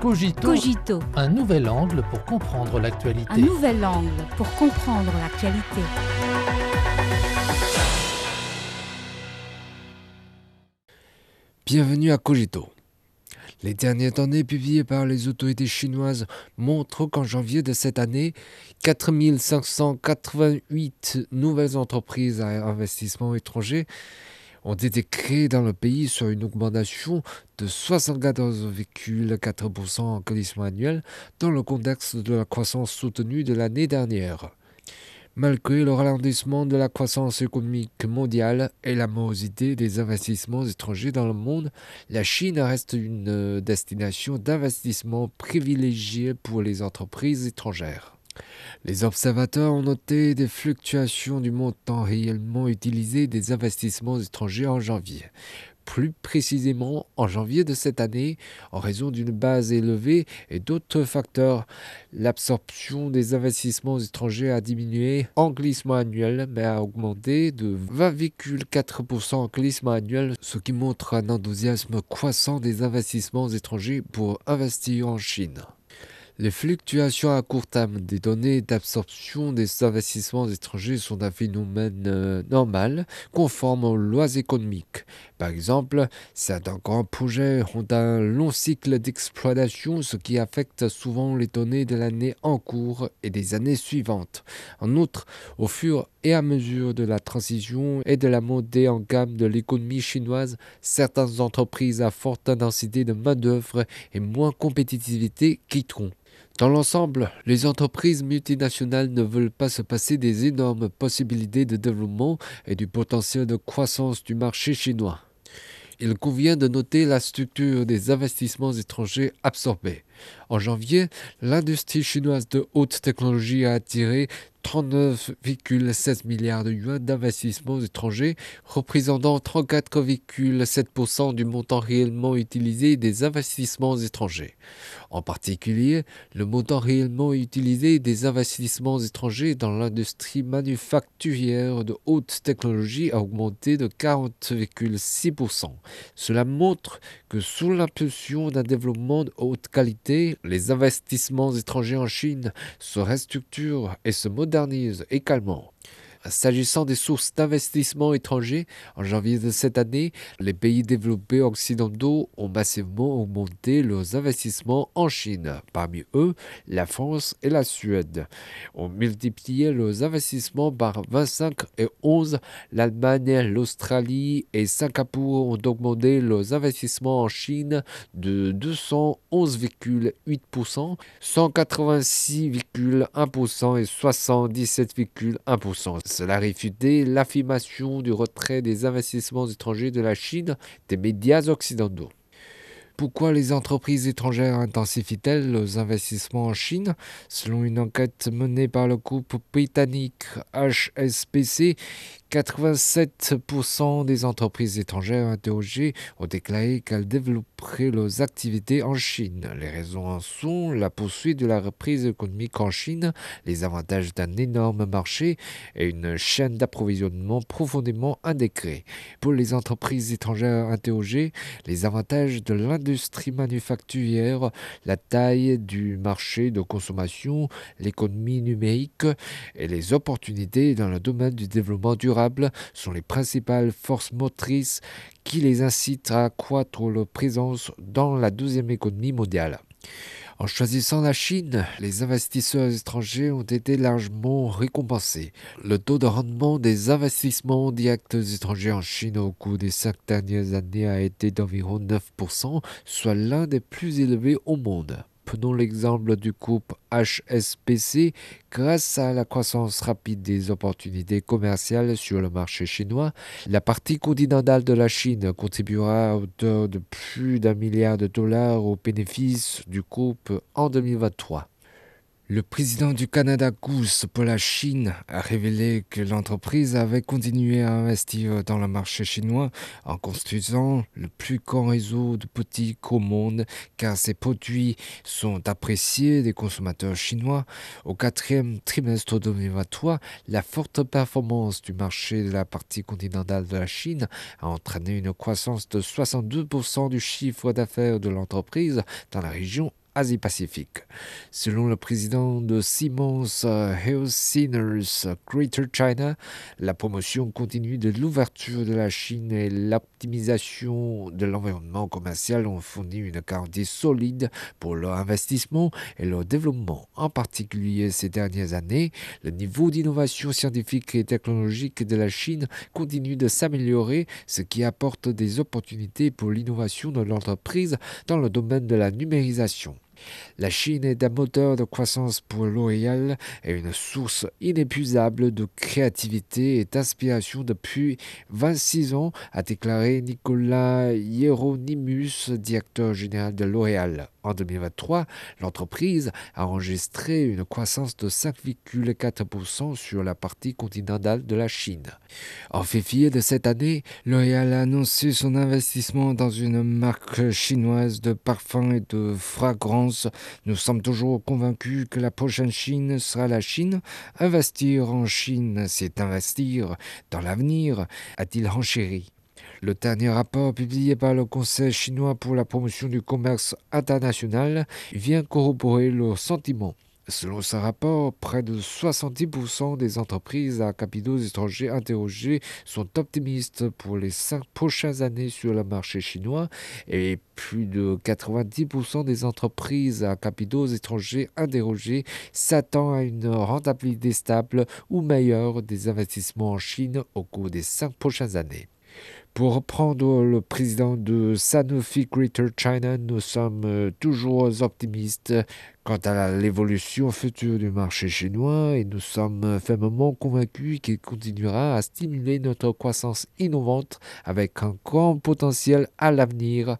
Cogito, Cogito, un nouvel angle pour comprendre l'actualité. un nouvel angle pour comprendre l'actualité. Bienvenue à Cogito. Les dernières données publiées par les autorités chinoises montrent qu'en janvier de cette année, 4588 nouvelles entreprises à investissement étranger ont été créées dans le pays sur une augmentation de 74,4% en glissement annuel dans le contexte de la croissance soutenue de l'année dernière. Malgré le ralentissement de la croissance économique mondiale et la morosité des investissements étrangers dans le monde, la Chine reste une destination d'investissement privilégiée pour les entreprises étrangères. Les observateurs ont noté des fluctuations du montant réellement utilisé des investissements étrangers en janvier. Plus précisément, en janvier de cette année, en raison d'une base élevée et d'autres facteurs, l'absorption des investissements étrangers a diminué en glissement annuel, mais a augmenté de 20,4% en glissement annuel, ce qui montre un enthousiasme croissant des investissements étrangers pour investir en Chine. Les fluctuations à court terme des données d'absorption des investissements étrangers sont un phénomène euh, normal, conforme aux lois économiques. Par exemple, certains grands projets ont un long cycle d'exploitation, ce qui affecte souvent les données de l'année en cours et des années suivantes. En outre, au fur et à mesure de la transition et de la montée en gamme de l'économie chinoise, certaines entreprises à forte densité de main-d'œuvre et moins compétitivité quitteront. Dans l'ensemble, les entreprises multinationales ne veulent pas se passer des énormes possibilités de développement et du potentiel de croissance du marché chinois. Il convient de noter la structure des investissements étrangers absorbés. En janvier, l'industrie chinoise de haute technologie a attiré 39,7 milliards de yuan d'investissements étrangers, représentant 34,7% du montant réellement utilisé des investissements étrangers. En particulier, le montant réellement utilisé des investissements étrangers dans l'industrie manufacturière de haute technologie a augmenté de 40,6%. Cela montre que sous l'impulsion d'un développement de haute qualité, les investissements étrangers en Chine se restructurent et se modernisent également. S'agissant des sources d'investissement étrangers, en janvier de cette année, les pays développés occidentaux ont massivement augmenté leurs investissements en Chine. Parmi eux, la France et la Suède ont multiplié leurs investissements par 25 et 11. L'Allemagne, l'Australie et Singapour ont augmenté leurs investissements en Chine de 211,8%, 186,1% et 77,1%. Cela réfutait l'affirmation du retrait des investissements étrangers de la Chine des médias occidentaux? Pourquoi les entreprises étrangères intensifient-elles leurs investissements en Chine? Selon une enquête menée par le groupe britannique HSBC, 87% des entreprises étrangères interrogées ont déclaré qu'elles développeraient leurs activités en Chine. Les raisons en sont la poursuite de la reprise économique en Chine, les avantages d'un énorme marché et une chaîne d'approvisionnement profondément indécrée. Pour les entreprises étrangères interrogées, les avantages de l'industrie manufacturière, la taille du marché de consommation, l'économie numérique et les opportunités dans le domaine du développement durable sont les principales forces motrices qui les incitent à accroître leur présence dans la deuxième économie mondiale. En choisissant la Chine, les investisseurs étrangers ont été largement récompensés. Le taux de rendement des investissements directs étrangers en Chine au cours des cinq dernières années a été d'environ 9%, soit l'un des plus élevés au monde. Prenons l'exemple du groupe HSBC. Grâce à la croissance rapide des opportunités commerciales sur le marché chinois, la partie continentale de la Chine contribuera à hauteur de plus d'un milliard de dollars aux bénéfices du groupe en 2023. Le président du Canada Goose pour la Chine a révélé que l'entreprise avait continué à investir dans le marché chinois en construisant le plus grand réseau de boutiques au monde car ses produits sont appréciés des consommateurs chinois. Au quatrième trimestre 2023, la forte performance du marché de la partie continentale de la Chine a entraîné une croissance de 62% du chiffre d'affaires de l'entreprise dans la région Asie-Pacifique. Selon le président de Siemens Healthineers Greater China, la promotion continue de l'ouverture de la Chine et l'optimisation de l'environnement commercial ont fourni une garantie solide pour leur investissement et leur développement. En particulier ces dernières années, le niveau d'innovation scientifique et technologique de la Chine continue de s'améliorer, ce qui apporte des opportunités pour l'innovation de l'entreprise dans le domaine de la numérisation. La Chine est un moteur de croissance pour L'Oréal et une source inépuisable de créativité et d'inspiration depuis 26 ans, a déclaré Nicolas Hieronymus, directeur général de L'Oréal. En 2023, l'entreprise a enregistré une croissance de 5,4% sur la partie continentale de la Chine. En février de cette année, L'Oréal a annoncé son investissement dans une marque chinoise de parfums et de fragrances. Nous sommes toujours convaincus que la prochaine Chine sera la Chine. Investir en Chine, c'est investir dans l'avenir, a-t-il renchéri. Le dernier rapport publié par le Conseil chinois pour la promotion du commerce international vient corroborer le sentiment. Selon ce rapport, près de 70% des entreprises à capitaux étrangers interrogées sont optimistes pour les cinq prochaines années sur le marché chinois et plus de 90% des entreprises à capitaux étrangers interrogées s'attendent à une rentabilité stable ou meilleure des investissements en Chine au cours des cinq prochaines années. Pour reprendre le président de Sanofi Greater China, nous sommes euh, toujours optimistes quant à l'évolution future du marché chinois et nous sommes fermement convaincus qu'il continuera à stimuler notre croissance innovante avec un grand potentiel à l'avenir.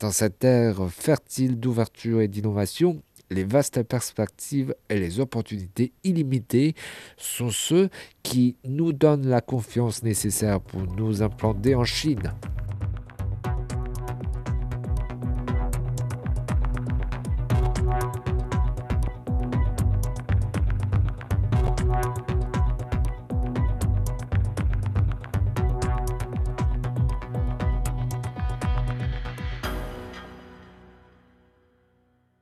Dans cette ère fertile d'ouverture et d'innovation, les vastes perspectives et les opportunités illimitées sont ceux qui nous donnent la confiance nécessaire pour nous implanter en Chine.